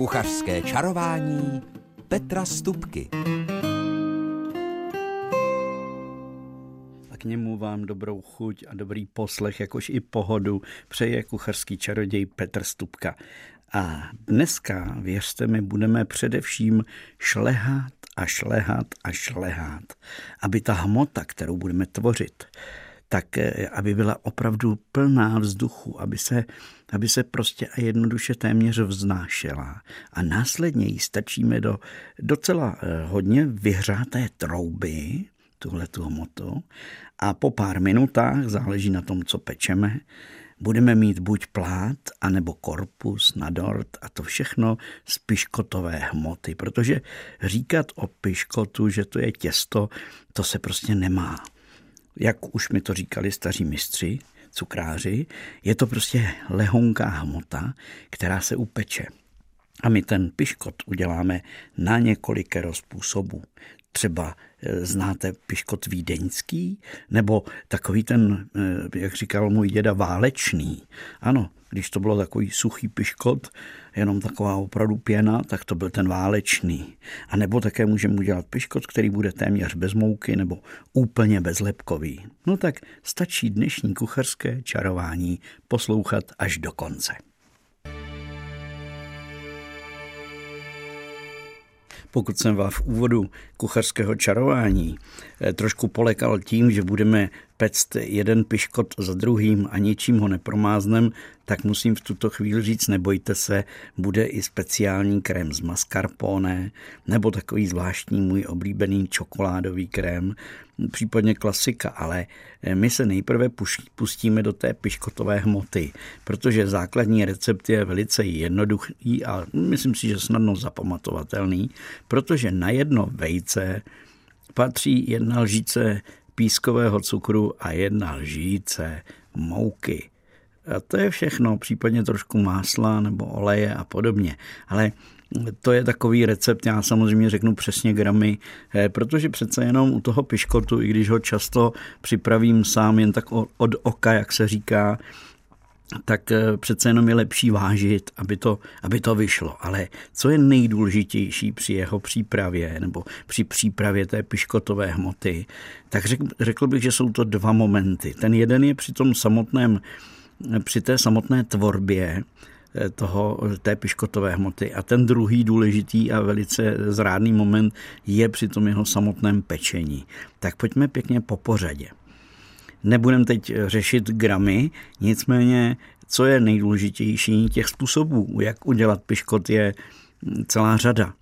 Kuchařské čarování Petra Stupky. A k němu vám dobrou chuť a dobrý poslech, jakož i pohodu přeje kuchařský čaroděj Petr Stupka. A dneska, věřte mi, budeme především šlehat a šlehat a šlehat, aby ta hmota, kterou budeme tvořit, tak eh, aby byla opravdu plná vzduchu, aby se, aby se prostě a jednoduše téměř vznášela. A následně ji stačíme do docela eh, hodně vyhřáté trouby, tuhle tu hmotu, a po pár minutách, záleží na tom, co pečeme, budeme mít buď plát, anebo korpus na dort a to všechno z piškotové hmoty, protože říkat o piškotu, že to je těsto, to se prostě nemá jak už mi to říkali staří mistři, cukráři, je to prostě lehonká hmota, která se upeče. A my ten piškot uděláme na několikero způsobů. Třeba e, znáte piškot vídeňský, nebo takový ten, e, jak říkal můj děda, válečný. Ano, když to bylo takový suchý piškot, jenom taková opravdu pěna, tak to byl ten válečný. A nebo také můžeme udělat piškot, který bude téměř bez mouky nebo úplně bezlepkový. No tak stačí dnešní kuchařské čarování poslouchat až do konce. Pokud jsem vás v úvodu kuchařského čarování eh, trošku polekal tím, že budeme pect jeden piškot za druhým a ničím ho nepromáznem, tak musím v tuto chvíli říct, nebojte se, bude i speciální krém z mascarpone, nebo takový zvláštní můj oblíbený čokoládový krém, případně klasika, ale eh, my se nejprve pustíme do té piškotové hmoty, protože základní recept je velice jednoduchý a myslím si, že snadno zapamatovatelný, protože na jedno vejce patří jedna lžíce pískového cukru a jedna lžíce mouky. A to je všechno, případně trošku másla nebo oleje a podobně. Ale to je takový recept, já samozřejmě řeknu přesně gramy, eh, protože přece jenom u toho piškotu, i když ho často připravím sám jen tak od oka, jak se říká, tak eh, přece jenom je lepší vážit, aby to, aby to vyšlo. Ale co je nejdůležitější při jeho přípravě nebo při přípravě té piškotové hmoty, tak řekl, řekl bych, že jsou to dva momenty. Ten jeden je při tom samotném, při té samotné tvorbě, eh, toho, té piškotové hmoty. A ten druhý důležitý a velice zrádný moment je při tom jeho samotném pečení. Tak pojďme pěkně po pořadě. Nebudeme teď řešit gramy, nicméně, co je nejdůležitější, těch způsobů, jak udělat piškot, je celá řada.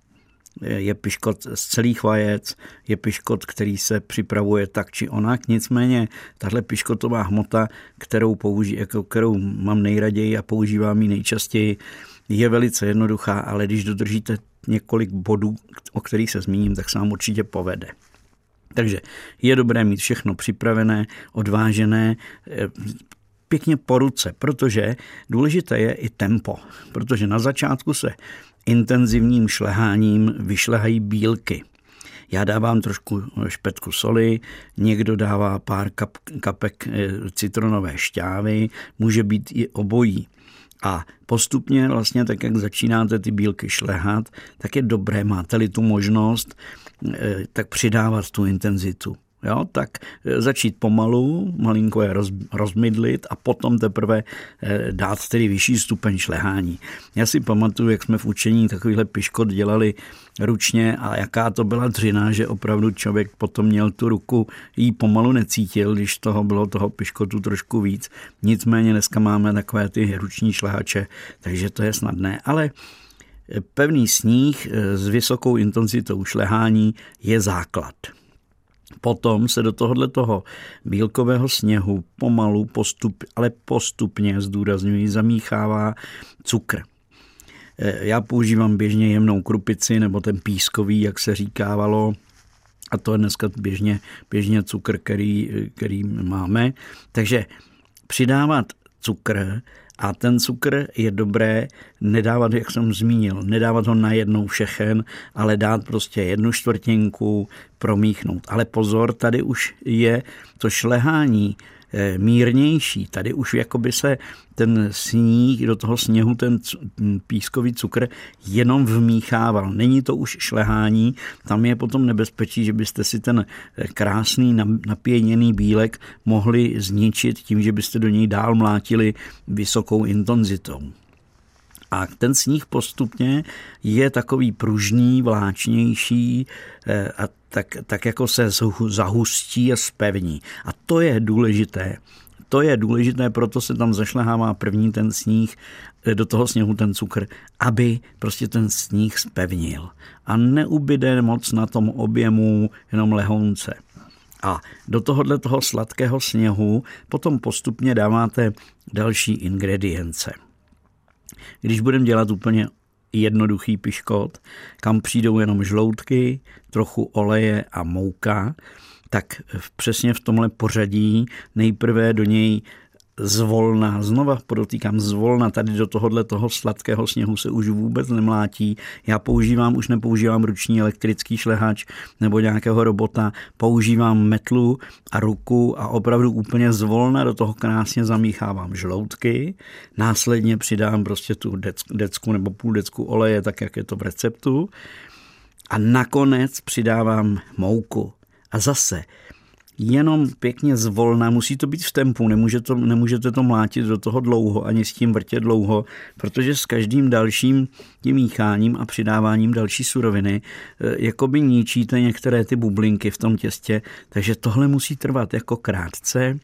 Je piškot z celých vajec, je piškot, který se připravuje tak či onak. Nicméně tahle piškotová hmota, kterou, použi, jako kterou mám nejraději a používám ji nejčastěji, je velice jednoduchá, ale když dodržíte několik bodů, o kterých se zmíním, tak se vám určitě povede. Takže je dobré mít všechno připravené, odvážené, eh, pěkně po ruce, protože důležité je i tempo, protože na začátku se intenzivním šleháním vyšlehají bílky. Já dávám trošku špetku soli, někdo dává pár kap, kapek eh, citronové šťávy, může být i obojí. A postupně vlastně tak, jak začínáte ty bílky šlehat, tak je dobré, máte-li tu možnost, Eh, tak přidávat tu intenzitu. Jo, tak eh, začít pomalu, malinko je roz, rozmydlit a potom teprve eh, dát tedy vyšší stupeň šlehání. Já si pamatuju, jak jsme v učení takovýhle piškot dělali ručně a jaká to byla dřina, že opravdu člověk potom měl tu ruku, jí pomalu necítil, když toho bylo toho piškotu trošku víc. Nicméně dneska máme takové ty ruční šlehače, takže to je snadné, ale Pevný sníh eh, s vysokou intenzitou šlehání je základ. Potom se do tohohle toho bílkového sněhu pomalu, postup, ale postupně, zdůrazňuji, zamíchává cukr. Eh, já používám běžně jemnou krupici nebo ten pískový, jak se říkávalo, a to je dneska běžně, běžně cukr, který, který máme. Takže přidávat cukr a ten cukr je dobré nedávat, jak jsem zmínil, nedávat ho na jednou všechen, ale dát prostě jednu čtvrtinku, promíchnout. Ale pozor, tady už je to šlehání eh, mírnější. Tady už jakoby se ten sníh, do toho sněhu ten pískový cukr jenom vmíchával. Není to už šlehání, tam je potom nebezpečí, že byste si ten eh, krásný napěněný bílek mohli zničit tím, že byste do něj dál mlátili vysokou intenzitou. A ten sníh postupně je takový pružný, vláčnější eh, a tak, tak jako se zahustí a spevní. A to je důležité. To je důležité, proto se tam zašlehává první ten sníh, eh, do toho sněhu ten cukr, aby prostě ten sníh spevnil. A neubyde moc na tom objemu jenom lehounce. A do tohohle toho sladkého sněhu potom postupně dáváte další ingredience. Když budeme dělat úplně jednoduchý piškot, kam přijdou jenom žloutky, trochu oleje a mouka, tak přesně v tomhle pořadí nejprve do něj zvolna, znova podotýkám zvolna, tady do tohohle toho sladkého sněhu se už vůbec nemlátí. Já používám, už nepoužívám ruční elektrický šlehač nebo nějakého robota, používám metlu a ruku a opravdu úplně zvolna do toho krásně zamíchávám žloutky, následně přidám prostě tu decku nebo půl decku oleje, tak jak je to v receptu a nakonec přidávám mouku. A zase jenom pěkně zvolna, musí to být v tempu, nemůže to, nemůžete to mlátit do toho dlouho, ani s tím vrtět dlouho, protože s každým dalším tím mícháním a přidáváním další suroviny eh, jakoby ničíte některé ty bublinky v tom těstě, takže tohle musí trvat jako krátce,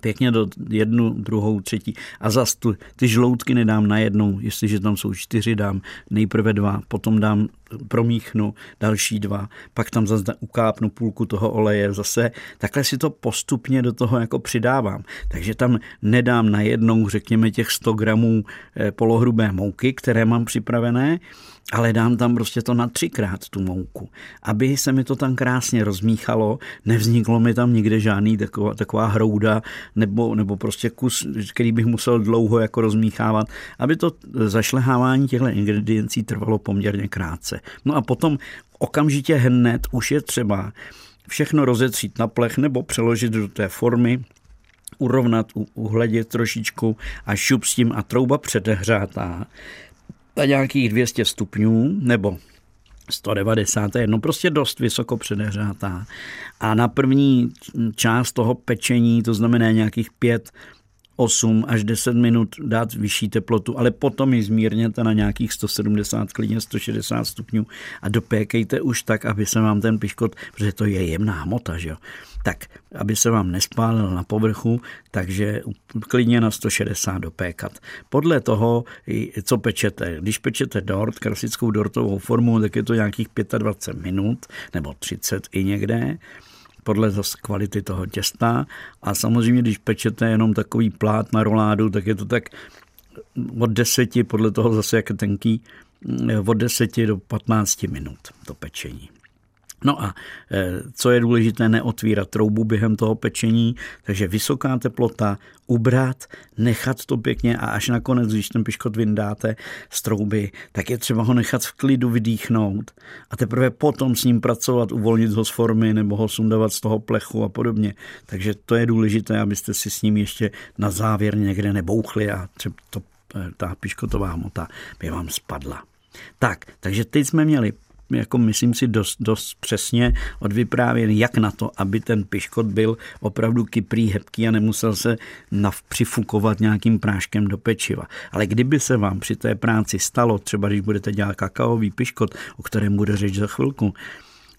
pěkně do jednu, druhou, třetí. A zas tu, ty žloutky nedám na jednou, jestliže tam jsou čtyři, dám nejprve dva, potom dám, promíchnu další dva, pak tam zase ukápnu půlku toho oleje zase. Takhle si to postupně do toho jako přidávám. Takže tam nedám na jednou, řekněme, těch 100 gramů eh, polohrubé mouky, které mám připravené, ale dám tam prostě to na třikrát tu mouku, aby se mi to tam krásně rozmíchalo, nevzniklo mi tam nikde žádný taková, taková hrouda nebo, nebo prostě kus, který bych musel dlouho jako rozmíchávat, aby to zašlehávání těchto ingrediencí trvalo poměrně krátce. No a potom okamžitě hned už je třeba všechno rozetřít na plech nebo přeložit do té formy, urovnat, uhledět trošičku a šup s tím a trouba předehřátá na nějakých 200 stupňů nebo 190 je no prostě dost vysoko předehřátá. A na první část toho pečení, to znamená nějakých 5 8 až 10 minut dát vyšší teplotu, ale potom ji zmírněte na nějakých 170, klidně 160 stupňů a dopékejte už tak, aby se vám ten piškot, protože to je jemná hmota, že jo, tak aby se vám nespálil na povrchu, takže klidně na 160 dopékat. Podle toho, co pečete. Když pečete dort, klasickou dortovou formu, tak je to nějakých 25 minut nebo 30 i někde podle zase kvality toho těsta. A samozřejmě, když pečete jenom takový plát na roládu, tak je to tak od deseti, podle toho zase jak je tenký, od deseti do 15 minut to pečení. No a e, co je důležité, neotvírat troubu během toho pečení, takže vysoká teplota, ubrat, nechat to pěkně a až nakonec, když ten piškot vyndáte z trouby, tak je třeba ho nechat v klidu vydýchnout a teprve potom s ním pracovat, uvolnit ho z formy nebo ho sundavat z toho plechu a podobně. Takže to je důležité, abyste si s ním ještě na závěr někde nebouchli a třeba to, e, ta piškotová hmota by vám spadla. Tak, takže teď jsme měli jako myslím si dost, dost přesně odvyprávěn, jak na to, aby ten piškot byl opravdu kyprý, hebký a nemusel se přifukovat nějakým práškem do pečiva. Ale kdyby se vám při té práci stalo, třeba když budete dělat kakaový piškot, o kterém bude řeč za chvilku,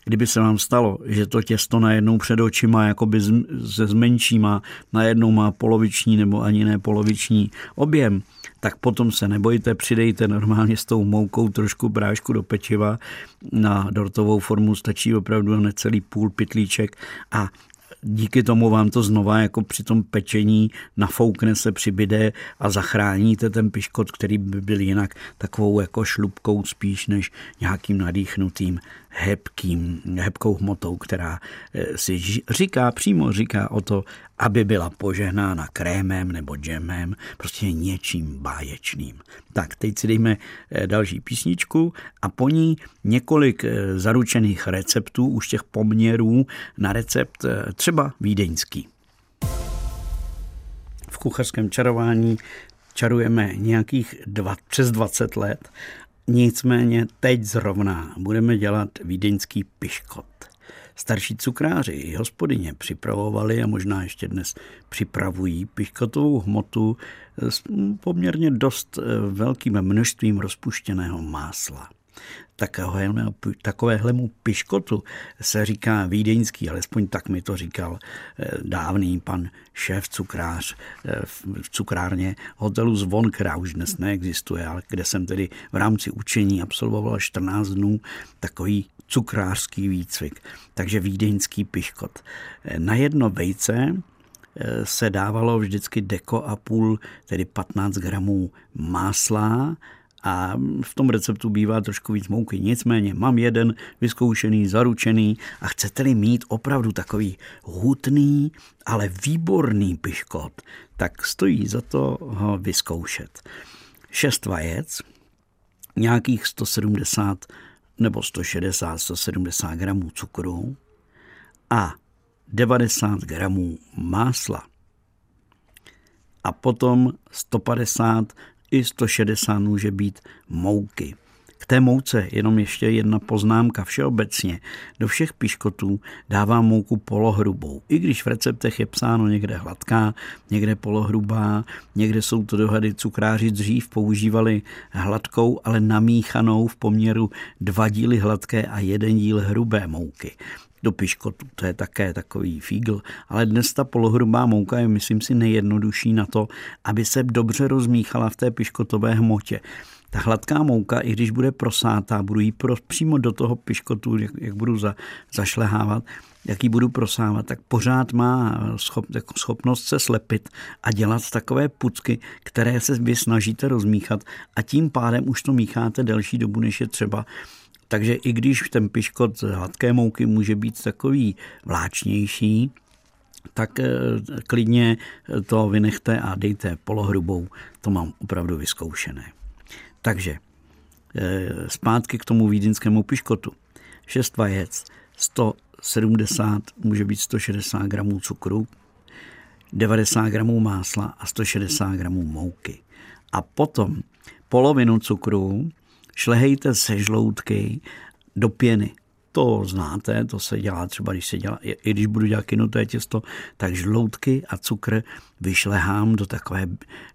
kdyby se vám stalo, že to těsto najednou před očima jakoby se zmenší, má, najednou má poloviční nebo ani ne poloviční objem, tak potom se nebojte, přidejte normálně s tou moukou trošku brášku do pečiva. Na dortovou formu stačí opravdu necelý půl pitlíček a díky tomu vám to znova jako při tom pečení nafoukne se, přibyde a zachráníte ten piškot, který by byl jinak takovou jako šlubkou spíš než nějakým nadýchnutým hebkým, hebkou hmotou, která eh, si říká, přímo říká o to, aby byla požehnána krémem nebo džemem, prostě něčím báječným. Tak, teď si dejme eh, další písničku a po ní několik eh, zaručených receptů, už těch poměrů na recept třeba vídeňský. kuchařském čarování čarujeme nějakých dva, přes 20 let. Nicméně teď zrovna budeme dělat vídeňský piškot. Starší cukráři i hospodyně připravovali a možná ještě dnes připravují piškotovou hmotu s poměrně dost eh, velkým množstvím rozpuštěného másla. Takovéhle, takovéhle mu piškotu se říká vídeňský, alespoň tak mi to říkal eh, dávný pan šéf cukrář eh, v cukrárně hotelu Zvon, která už dnes neexistuje, ale kde jsem tedy v rámci učení absolvoval 14 dnů takový cukrářský výcvik, takže vídeňský piškot. Eh, na jedno vejce se dávalo vždycky deko a půl, tedy 15 gramů másla a v tom receptu bývá trošku víc mouky. Nicméně mám jeden vyzkoušený, zaručený a chcete-li mít opravdu takový hutný, ale výborný piškot, tak stojí za to ho vyzkoušet. Šest vajec, nějakých 170 nebo 160, 170 gramů cukru a 90 gramů másla. A potom 150 i 160 může být mouky. K té mouce jenom ještě jedna poznámka. Všeobecně do všech piškotů dávám mouku polohrubou. I když v receptech je psáno někde hladká, někde polohrubá, někde jsou to dohady cukráři dřív používali hladkou, ale namíchanou v poměru dva díly hladké a jeden díl hrubé mouky do piškotu. To je také takový fígl. Ale dnes ta polohrubá mouka je, myslím si, nejjednodušší na to, aby se dobře rozmíchala v té piškotové hmotě. Ta hladká mouka, i když bude prosátá, budu jí pro, přímo do toho piškotu, jak, jak budu za, zašlehávat, jak ji budu prosávat, tak pořád má schop, jako schopnost se slepit a dělat takové pucky, které se vy snažíte rozmíchat a tím pádem už to mícháte delší dobu, než je třeba takže i když ten piškot z hladké mouky může být takový vláčnější, tak eh, klidně to vynechte a dejte polohrubou. To mám opravdu vyzkoušené. Takže eh, zpátky k tomu vídeňskému piškotu. 6 vajec, 170, může být 160 gramů cukru, 90 gramů másla a 160 gramů mouky. A potom polovinu cukru šlehejte se žloutky do pěny. To znáte, to se dělá třeba, když se dělá, i když budu dělat kinuté těsto, tak žloutky a cukr vyšlehám do takové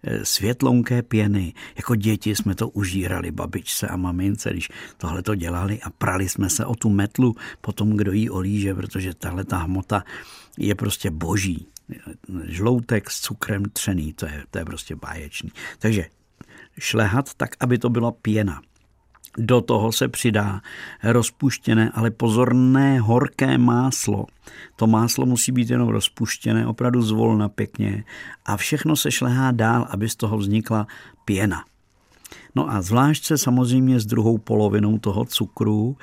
eh, světlonké pěny. Jako děti jsme to užírali babičce a mamince, když tohle to dělali a prali jsme se o tu metlu potom, kdo jí olíže, protože tahle ta hmota je prostě boží. Žloutek s cukrem třený, to je, to je prostě báječný. Takže šlehat tak, aby to byla pěna. Do toho se přidá rozpuštěné, ale pozorné horké máslo. To máslo musí být jenom rozpuštěné, opravdu zvolna pěkně a všechno se šlehá dál, aby z toho vznikla pěna. No a zvlášť se samozřejmě s druhou polovinou toho cukru,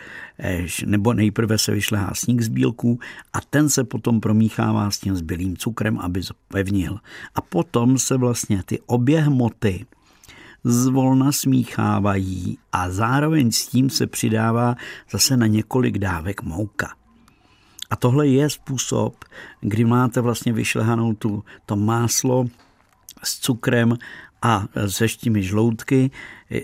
nebo nejprve se vyšlehá sníh z bílků a ten se potom promíchává s tím zbylým cukrem, aby pevnil. A potom se vlastně ty obě hmoty zvolna smíchávají a zároveň s tím se přidává zase na několik dávek mouka. A tohle je způsob, kdy máte vlastně vyšlehanou tu, to máslo s cukrem a se štými žloutky,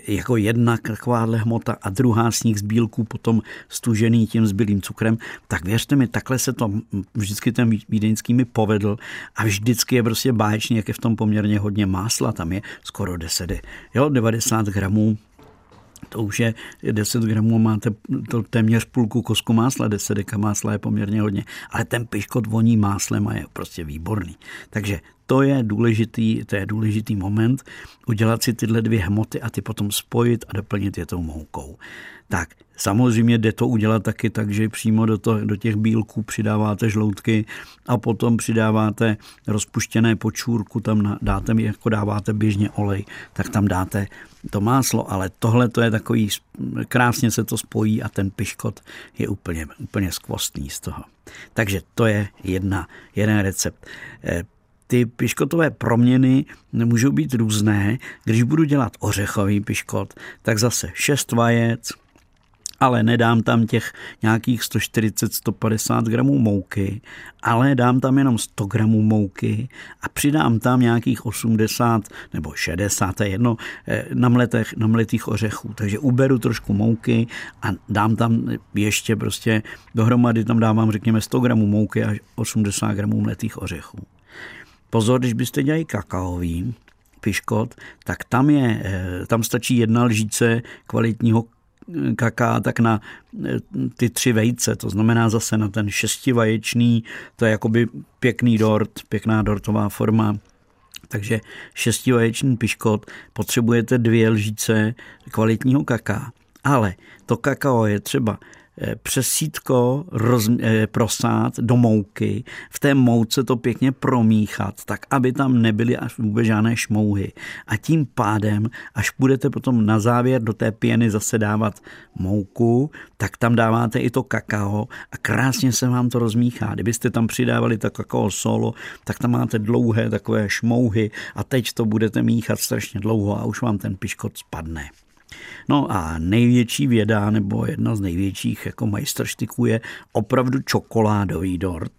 jako jedna takováhle hmota a druhá sníh z bílků potom stužený tím zbylým cukrem, tak věřte mi, takhle se to vždycky ten vídeňský mi povedl a vždycky je prostě báječný, jak je v tom poměrně hodně másla, tam je skoro 10, jo, 90 gramů to už je 10 gramů, máte to téměř půlku kosku másla, 10 deka másla je poměrně hodně, ale ten piškot voní máslem a je prostě výborný. Takže to je důležitý, to je důležitý moment, udělat si tyhle dvě hmoty a ty potom spojit a doplnit je tou moukou. Tak, samozřejmě jde to udělat taky tak, že přímo do, to, do těch bílků přidáváte žloutky a potom přidáváte rozpuštěné počůrku, tam dáte, jako dáváte běžně olej, tak tam dáte to máslo, ale tohle to je takový, krásně se to spojí a ten piškot je úplně, úplně skvostný z toho. Takže to je jedna, jeden recept. Eh, ty piškotové proměny můžou být různé. Když budu dělat ořechový piškot, tak zase 6 vajec, ale nedám tam těch nějakých 140-150 gramů mouky, ale dám tam jenom 100 gramů mouky a přidám tam nějakých 80 nebo 60, to je jedno, eh, namletech, namletých ořechů. Takže uberu trošku mouky a dám tam ještě prostě dohromady tam dávám řekněme 100 gramů mouky a 80 gramů mletých ořechů. Pozor, když byste dělali kakaový piškot, tak tam, je, eh, tam stačí jedna lžíce kvalitního kaká, tak na eh, ty tři vejce, to znamená zase na ten šestivaječný, to je jakoby pěkný dort, pěkná dortová forma, takže šestivaječný piškot potřebujete dvě lžíce kvalitního kaká. Ale to kakao je třeba přes sítko roz, eh, prosát do mouky, v té mouce to pěkně promíchat, tak aby tam nebyly až vůbec žádné šmouhy. A tím pádem, až budete potom na závěr do té pěny zase dávat mouku, tak tam dáváte i to kakao a krásně se vám to rozmíchá. Kdybyste tam přidávali to kakao solo, tak tam máte dlouhé takové šmouhy a teď to budete míchat strašně dlouho a už vám ten piškot spadne. No a největší věda, nebo jedna z největších jako majstrštiků je opravdu čokoládový dort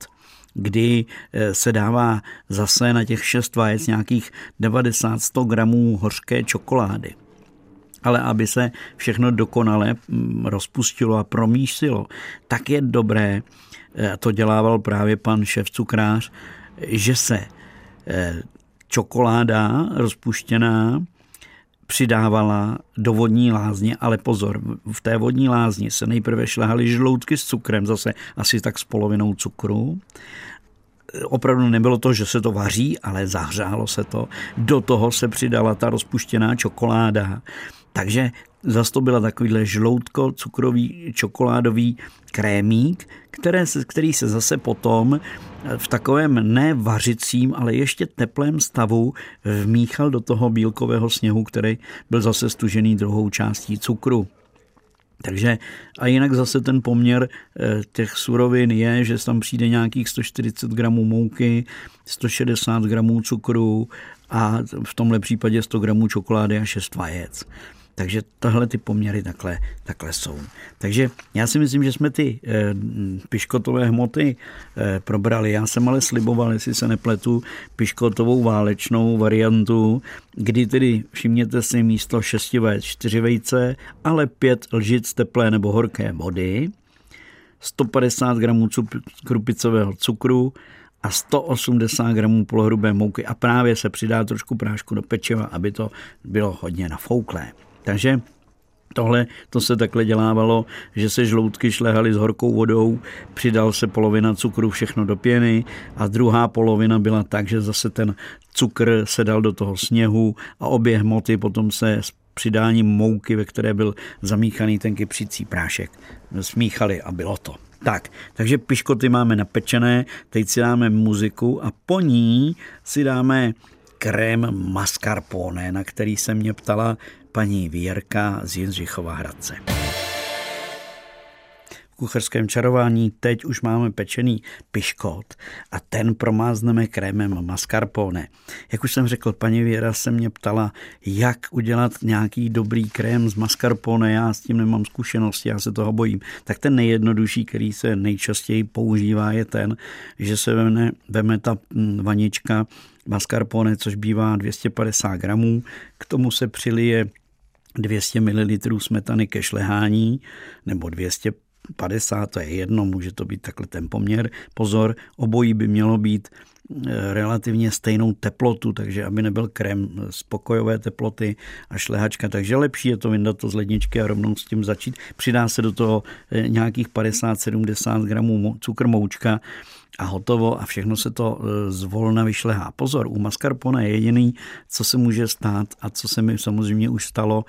kdy eh, se dává zase na těch šest vajec nějakých 90-100 gramů hořké čokolády. Ale aby se všechno dokonale mm, rozpustilo a promísilo, tak je dobré, eh, to dělával právě pan šéf cukrář, že se eh, čokoláda rozpuštěná přidávala do vodní lázně, ale pozor, v té vodní lázně se nejprve šlehaly žloutky s cukrem, zase asi tak s polovinou cukru. Opravdu nebylo to, že se to vaří, ale zahřálo se to. Do toho se přidala ta rozpuštěná čokoláda. Takže zase to byla takovýhle žloutko, cukrový, čokoládový krémík, které se, který se zase potom v takovém ne vařicím, ale ještě teplém stavu vmíchal do toho bílkového sněhu, který byl zase stužený druhou částí cukru. Takže a jinak zase ten poměr eh, těch surovin je, že tam přijde nějakých 140 gramů mouky, 160 gramů cukru a v tomhle případě 100 gramů čokolády a 6 vajec. Takže tahle ty poměry takhle, takhle jsou. Takže já si myslím, že jsme ty e, piškotové hmoty e, probrali. Já jsem ale sliboval, jestli se nepletu, piškotovou válečnou variantu, kdy tedy všimněte si místo 6 vajec 4 vejce, ale 5 lžic teplé nebo horké vody, 150 gramů krupicového cukru, a 180 gramů polohrubé mouky a právě se přidá trošku prášku do pečiva, aby to bylo hodně nafouklé. Takže Tohle to se takhle dělávalo, že se žloutky šlehaly s horkou vodou, přidal se polovina cukru všechno do pěny a druhá polovina byla tak, že zase ten cukr se dal do toho sněhu a obě hmoty potom se s přidáním mouky, ve které byl zamíchaný ten kypřící prášek, smíchali a bylo to. Tak, takže piškoty máme napečené, teď si dáme muziku a po ní si dáme krém mascarpone, na který se mě ptala paní Věrka z Jindřichova Hradce. V kucharském čarování teď už máme pečený piškot a ten promázneme krémem mascarpone. Jak už jsem řekl, paní Věra se mě ptala, jak udělat nějaký dobrý krém z mascarpone, já s tím nemám zkušenosti, já se toho bojím. Tak ten nejjednodušší, který se nejčastěji používá, je ten, že se veme, veme ta vanička mascarpone, což bývá 250 gramů, k tomu se přilije 200 ml smetany ke šlehání nebo 250, to je jedno, může to být takhle ten poměr. Pozor, obojí by mělo být eh, relativně stejnou teplotu, takže aby nebyl krém spokojové teploty a šlehačka, takže lepší je to vyndat to z ledničky a rovnou s tím začít. Přidá se do toho eh, nějakých 50-70 gramů cukr moučka, a hotovo a všechno se to e, zvolna vyšlehá. Pozor, u mascarpone je jediný, co se může stát a co se mi samozřejmě už stalo,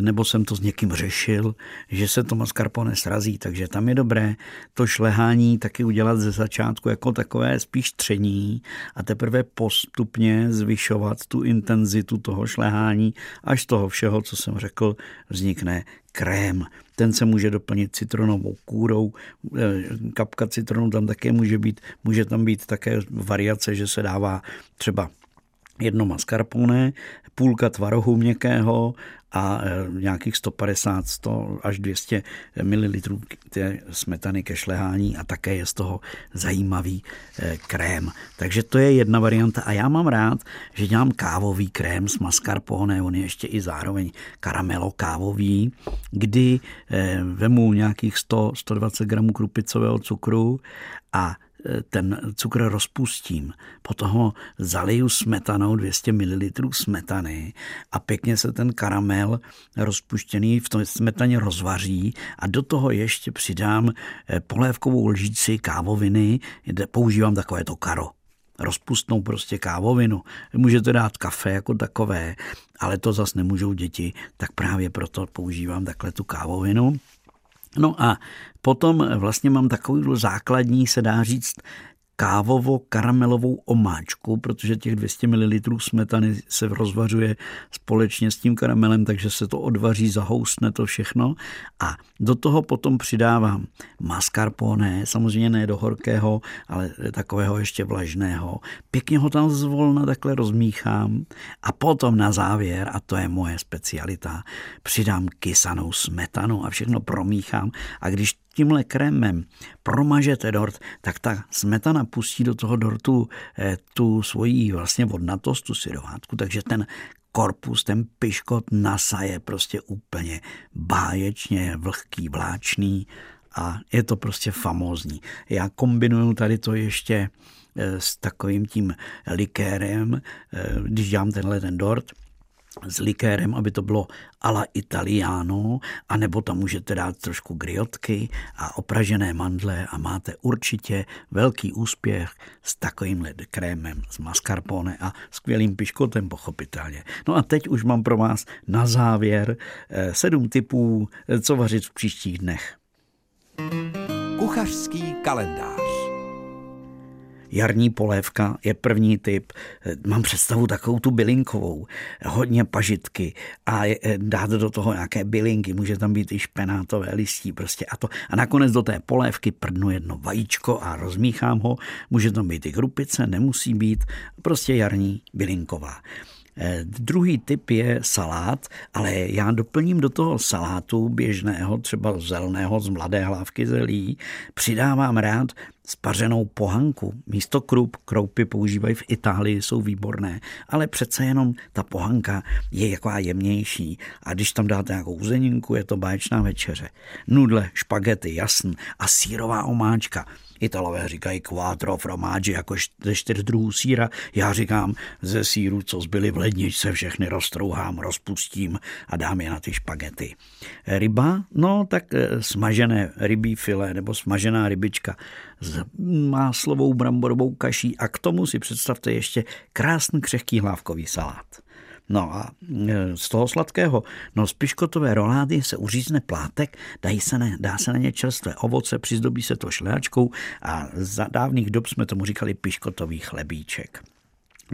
nebo jsem to s někým řešil, že se to mascarpone srazí, takže tam je dobré to šlehání taky udělat ze začátku jako takové spíš tření a teprve postupně zvyšovat tu intenzitu toho šlehání, až z toho všeho, co jsem řekl, vznikne krém. Ten se může doplnit citronovou kůrou, eh, kapka citronu tam také může být, může tam být také variace, že se dává třeba jedno mascarpone, půlka tvarohu měkkého a e, nějakých 150, 100 až 200 ml té smetany ke šlehání a také je z toho zajímavý e, krém. Takže to je jedna varianta a já mám rád, že dělám kávový krém s mascarpone, on je ještě i zároveň karamelo kávový, kdy e, vemu nějakých 100-120 gramů krupicového cukru a ten cukr rozpustím, potom ho zaliju smetanou 200 ml smetany a pěkně se ten karamel rozpuštěný v tom smetaně rozvaří a do toho ještě přidám eh, polévkovou lžíci kávoviny, kde používám takové to karo rozpustnou prostě kávovinu. Můžete dát kafe jako takové, ale to zas nemůžou děti, tak právě proto používám takhle tu kávovinu. No a potom vlastně mám takový základní, se dá říct, kávovo-karamelovou omáčku, protože těch 200 ml smetany se rozvařuje společně s tím karamelem, takže se to odvaří, zahoustne to všechno. A do toho potom přidávám mascarpone, samozřejmě ne do horkého, ale takového ještě vlažného. Pěkně ho tam zvolna takhle rozmíchám. A potom na závěr, a to je moje specialita, přidám kysanou smetanu a všechno promíchám. A když tímhle krémem promažete dort, tak ta smetana pustí do toho dortu eh, tu svoji vlastně vodnatost, tu syrovátku, takže ten korpus, ten piškot nasaje prostě úplně báječně vlhký, vláčný a je to prostě famózní. Já kombinuju tady to ještě eh, s takovým tím likérem, eh, když dělám tenhle ten dort, s likérem, aby to bylo ala italiano, anebo tam můžete dát trošku griotky a opražené mandle a máte určitě velký úspěch s takovýmhle krémem z mascarpone a skvělým piškotem pochopitelně. No a teď už mám pro vás na závěr eh, sedm typů, eh, co vařit v příštích dnech. Kuchařský kalendář jarní polévka je první typ. Mám představu takovou tu bylinkovou, hodně pažitky a dát do toho nějaké bylinky, může tam být i špenátové listí prostě a to. A nakonec do té polévky prdnu jedno vajíčko a rozmíchám ho. Může tam být i grupice, nemusí být, prostě jarní bylinková. Eh, druhý typ je salát, ale já doplním do toho salátu běžného, třeba zeleného z mladé hlávky zelí, přidávám rád spařenou pohanku. Místo krup, kroupy používají v Itálii, jsou výborné, ale přece jenom ta pohanka je jaková jemnější a když tam dáte nějakou uzeninku, je to báječná večeře. Nudle, špagety, jasn a sírová omáčka. Italové říkají quattro formaggi, jako ze čtyř druhů síra. Já říkám ze síru, co zbyly v ledničce, všechny roztrouhám, rozpustím a dám je na ty špagety. Ryba? No tak eh, smažené rybí file nebo smažená rybička s máslovou bramborovou kaší a k tomu si představte ještě krásný křehký hlávkový salát. No a e, z toho sladkého, no z piškotové rolády se uřízne plátek, dají se ne, dá se na ně čerstvé ovoce, přizdobí se to šlehačkou a za dávných dob jsme tomu říkali piškotový chlebíček.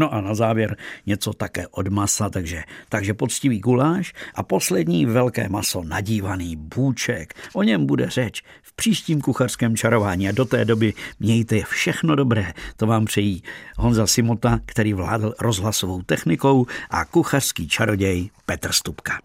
No a na závěr něco také od masa, takže, takže poctivý guláš a poslední velké maso, nadívaný bůček. O něm bude řeč v příštím kuchařském čarování a do té doby mějte všechno dobré. To vám přejí Honza Simota, který vládl rozhlasovou technikou a kuchařský čaroděj Petr Stupka.